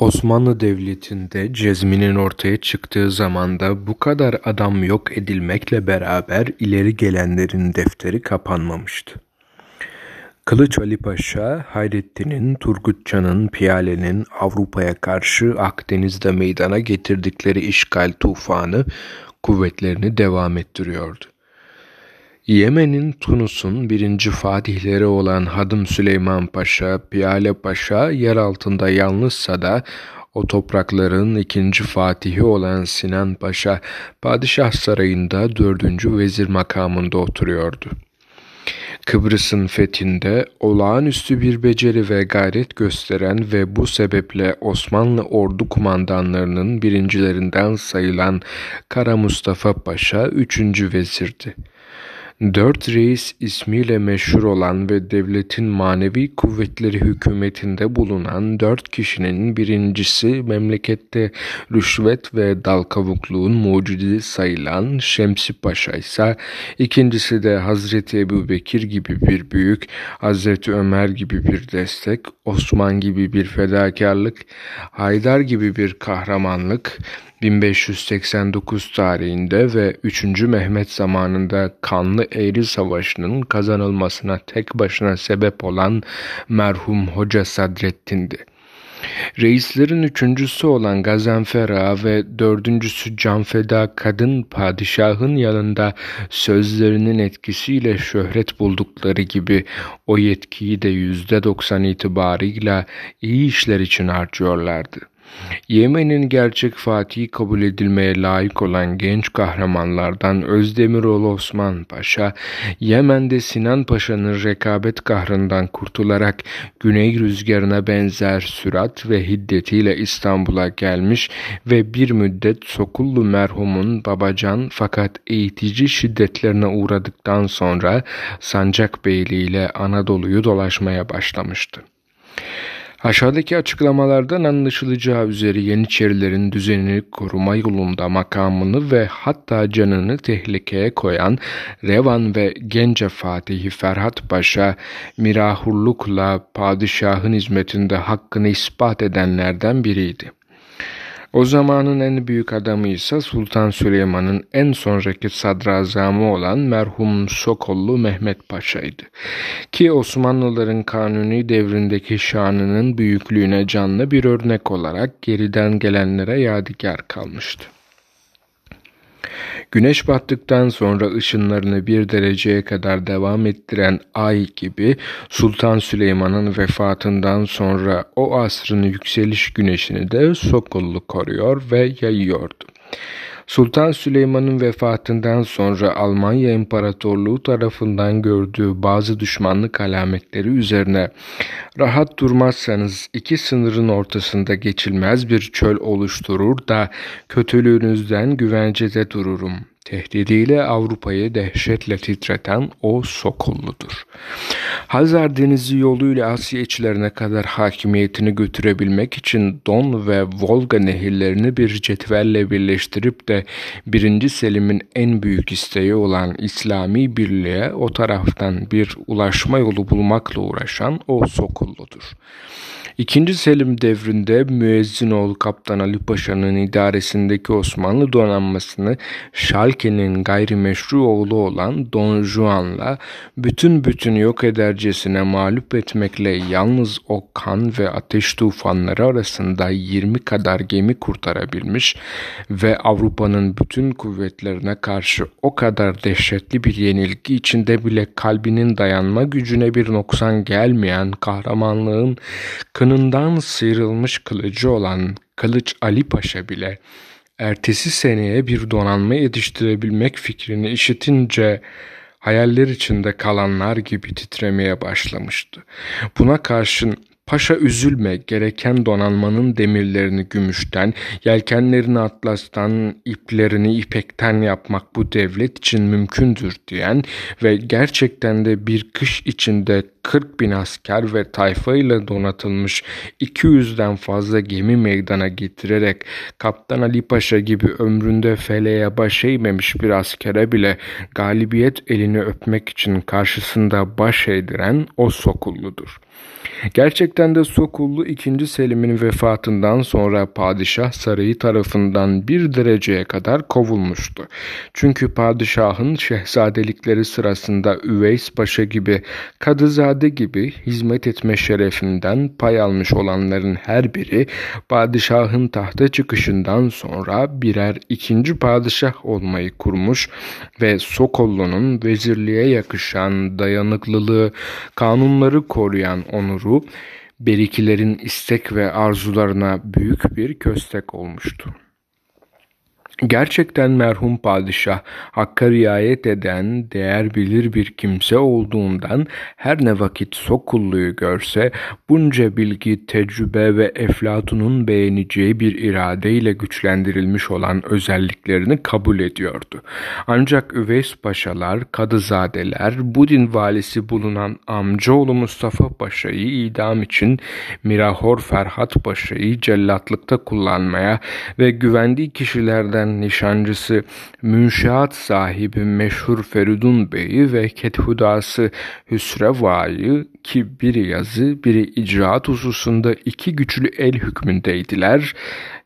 Osmanlı Devleti'nde cezminin ortaya çıktığı zamanda bu kadar adam yok edilmekle beraber ileri gelenlerin defteri kapanmamıştı. Kılıç Ali Paşa, Hayrettin'in, Turgutcan'ın, Piyale'nin Avrupa'ya karşı Akdeniz'de meydana getirdikleri işgal tufanı kuvvetlerini devam ettiriyordu. Yemen'in Tunus'un birinci fatihleri olan Hadım Süleyman Paşa, Piyale Paşa yer altında yalnızsa da o toprakların ikinci fatihi olan Sinan Paşa, Padişah Sarayı'nda dördüncü vezir makamında oturuyordu. Kıbrıs'ın fethinde olağanüstü bir beceri ve gayret gösteren ve bu sebeple Osmanlı ordu kumandanlarının birincilerinden sayılan Kara Mustafa Paşa üçüncü vezirdi. Dört reis ismiyle meşhur olan ve devletin manevi kuvvetleri hükümetinde bulunan dört kişinin birincisi memlekette rüşvet ve dal kavukluğun mucidi sayılan Şemsi Paşa ise ikincisi de Hazreti Ebu Bekir gibi bir büyük, Hazreti Ömer gibi bir destek, Osman gibi bir fedakarlık, Haydar gibi bir kahramanlık, 1589 tarihinde ve 3. Mehmet zamanında kanlı Eğri Savaşı'nın kazanılmasına tek başına sebep olan merhum Hoca Sadrettin'di. Reislerin üçüncüsü olan Gazanfer Ağa ve dördüncüsü Canfeda Kadın Padişah'ın yanında sözlerinin etkisiyle şöhret buldukları gibi o yetkiyi de yüzde doksan itibarıyla iyi işler için harcıyorlardı. Yemen'in gerçek fatihi kabul edilmeye layık olan genç kahramanlardan Özdemiroğlu Osman Paşa, Yemen'de Sinan Paşa'nın rekabet kahrından kurtularak güney rüzgarına benzer sürat ve hiddetiyle İstanbul'a gelmiş ve bir müddet Sokullu merhumun babacan fakat eğitici şiddetlerine uğradıktan sonra Sancak Beyliği ile Anadolu'yu dolaşmaya başlamıştı. Aşağıdaki açıklamalardan anlaşılacağı üzere Yeniçerilerin düzenini koruma yolunda makamını ve hatta canını tehlikeye koyan Revan ve Gence Fatihi Ferhat Paşa, mirahurlukla padişahın hizmetinde hakkını ispat edenlerden biriydi. O zamanın en büyük adamı ise Sultan Süleyman'ın en sonraki sadrazamı olan merhum Sokollu Mehmet Paşa'ydı. Ki Osmanlıların kanuni devrindeki şanının büyüklüğüne canlı bir örnek olarak geriden gelenlere yadigar kalmıştı. Güneş battıktan sonra ışınlarını bir dereceye kadar devam ettiren ay gibi Sultan Süleyman'ın vefatından sonra o asrın yükseliş güneşini de Sokullu koruyor ve yayıyordu. Sultan Süleyman'ın vefatından sonra Almanya İmparatorluğu tarafından gördüğü bazı düşmanlık alametleri üzerine rahat durmazsanız iki sınırın ortasında geçilmez bir çöl oluşturur da kötülüğünüzden güvencede dururum tehdidiyle Avrupa'yı dehşetle titreten o Sokulludur. Hazar Denizi yoluyla Asya içlerine kadar hakimiyetini götürebilmek için Don ve Volga nehirlerini bir cetvelle birleştirip de 1. Selim'in en büyük isteği olan İslami birliğe o taraftan bir ulaşma yolu bulmakla uğraşan o Sokulludur. İkinci Selim devrinde Müezzinoğlu Kaptan Ali Paşa'nın idaresindeki Osmanlı donanmasını Şalke'nin gayrimeşru oğlu olan Don Juan'la bütün bütün yok edercesine mağlup etmekle yalnız o kan ve ateş tufanları arasında 20 kadar gemi kurtarabilmiş ve Avrupa'nın bütün kuvvetlerine karşı o kadar dehşetli bir yenilgi içinde bile kalbinin dayanma gücüne bir noksan gelmeyen kahramanlığın kınından sıyrılmış kılıcı olan Kılıç Ali Paşa bile ertesi seneye bir donanma yetiştirebilmek fikrini işitince hayaller içinde kalanlar gibi titremeye başlamıştı. Buna karşın Paşa üzülme gereken donanmanın demirlerini gümüşten, yelkenlerini atlastan, iplerini ipekten yapmak bu devlet için mümkündür diyen ve gerçekten de bir kış içinde 40 bin asker ve tayfa ile donatılmış 200'den fazla gemi meydana getirerek Kaptan Ali Paşa gibi ömründe feleğe baş eğmemiş bir askere bile galibiyet elini öpmek için karşısında baş eğdiren o Sokulludur. Gerçekten de Sokullu 2. Selim'in vefatından sonra padişah sarayı tarafından bir dereceye kadar kovulmuştu. Çünkü padişahın şehzadelikleri sırasında Üveys Paşa gibi, Kadızade gibi hizmet etme şerefinden pay almış olanların her biri padişahın tahta çıkışından sonra birer ikinci padişah olmayı kurmuş ve Sokollu'nun vezirliğe yakışan dayanıklılığı, kanunları koruyan onuru, berikilerin istek ve arzularına büyük bir köstek olmuştu. Gerçekten merhum padişah hakka riayet eden, değer bilir bir kimse olduğundan her ne vakit Sokullu'yu görse bunca bilgi, tecrübe ve eflatunun beğeneceği bir iradeyle güçlendirilmiş olan özelliklerini kabul ediyordu. Ancak Üveys Paşalar, Kadızadeler, Budin valisi bulunan amcaoğlu Mustafa Paşa'yı idam için Mirahor Ferhat Paşa'yı cellatlıkta kullanmaya ve güvendiği kişilerden nişancısı, münşaat sahibi meşhur Feridun Bey'i ve Kethudası Hüsreva'yı ki biri yazı, biri icraat hususunda iki güçlü el hükmündeydiler,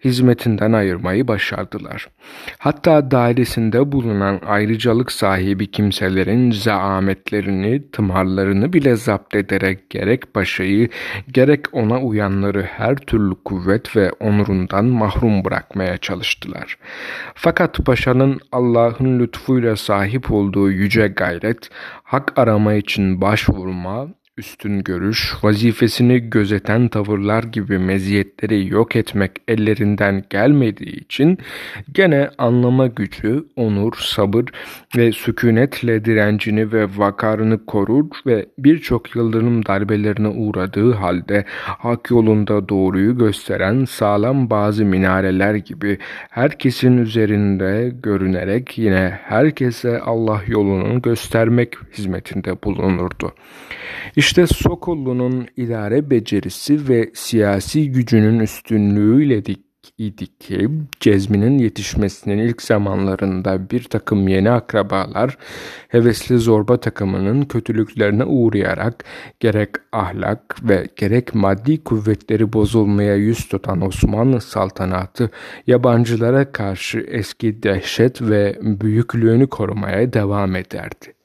hizmetinden ayırmayı başardılar. Hatta dairesinde bulunan ayrıcalık sahibi kimselerin zaametlerini, tımarlarını bile zapt ederek gerek paşayı, gerek ona uyanları her türlü kuvvet ve onurundan mahrum bırakmaya çalıştılar. Fakat paşanın Allah'ın lütfuyla sahip olduğu yüce gayret, hak arama için başvurma, üstün görüş, vazifesini gözeten tavırlar gibi meziyetleri yok etmek ellerinden gelmediği için gene anlama gücü, onur, sabır ve sükunetle direncini ve vakarını korur ve birçok yıldırım darbelerine uğradığı halde hak yolunda doğruyu gösteren sağlam bazı minareler gibi herkesin üzerinde görünerek yine herkese Allah yolunu göstermek hizmetinde bulunurdu. İşte Sokollu'nun idare becerisi ve siyasi gücünün üstünlüğüyle dik idi ki Cezmi'nin yetişmesinin ilk zamanlarında bir takım yeni akrabalar hevesli zorba takımının kötülüklerine uğrayarak gerek ahlak ve gerek maddi kuvvetleri bozulmaya yüz tutan Osmanlı saltanatı yabancılara karşı eski dehşet ve büyüklüğünü korumaya devam ederdi.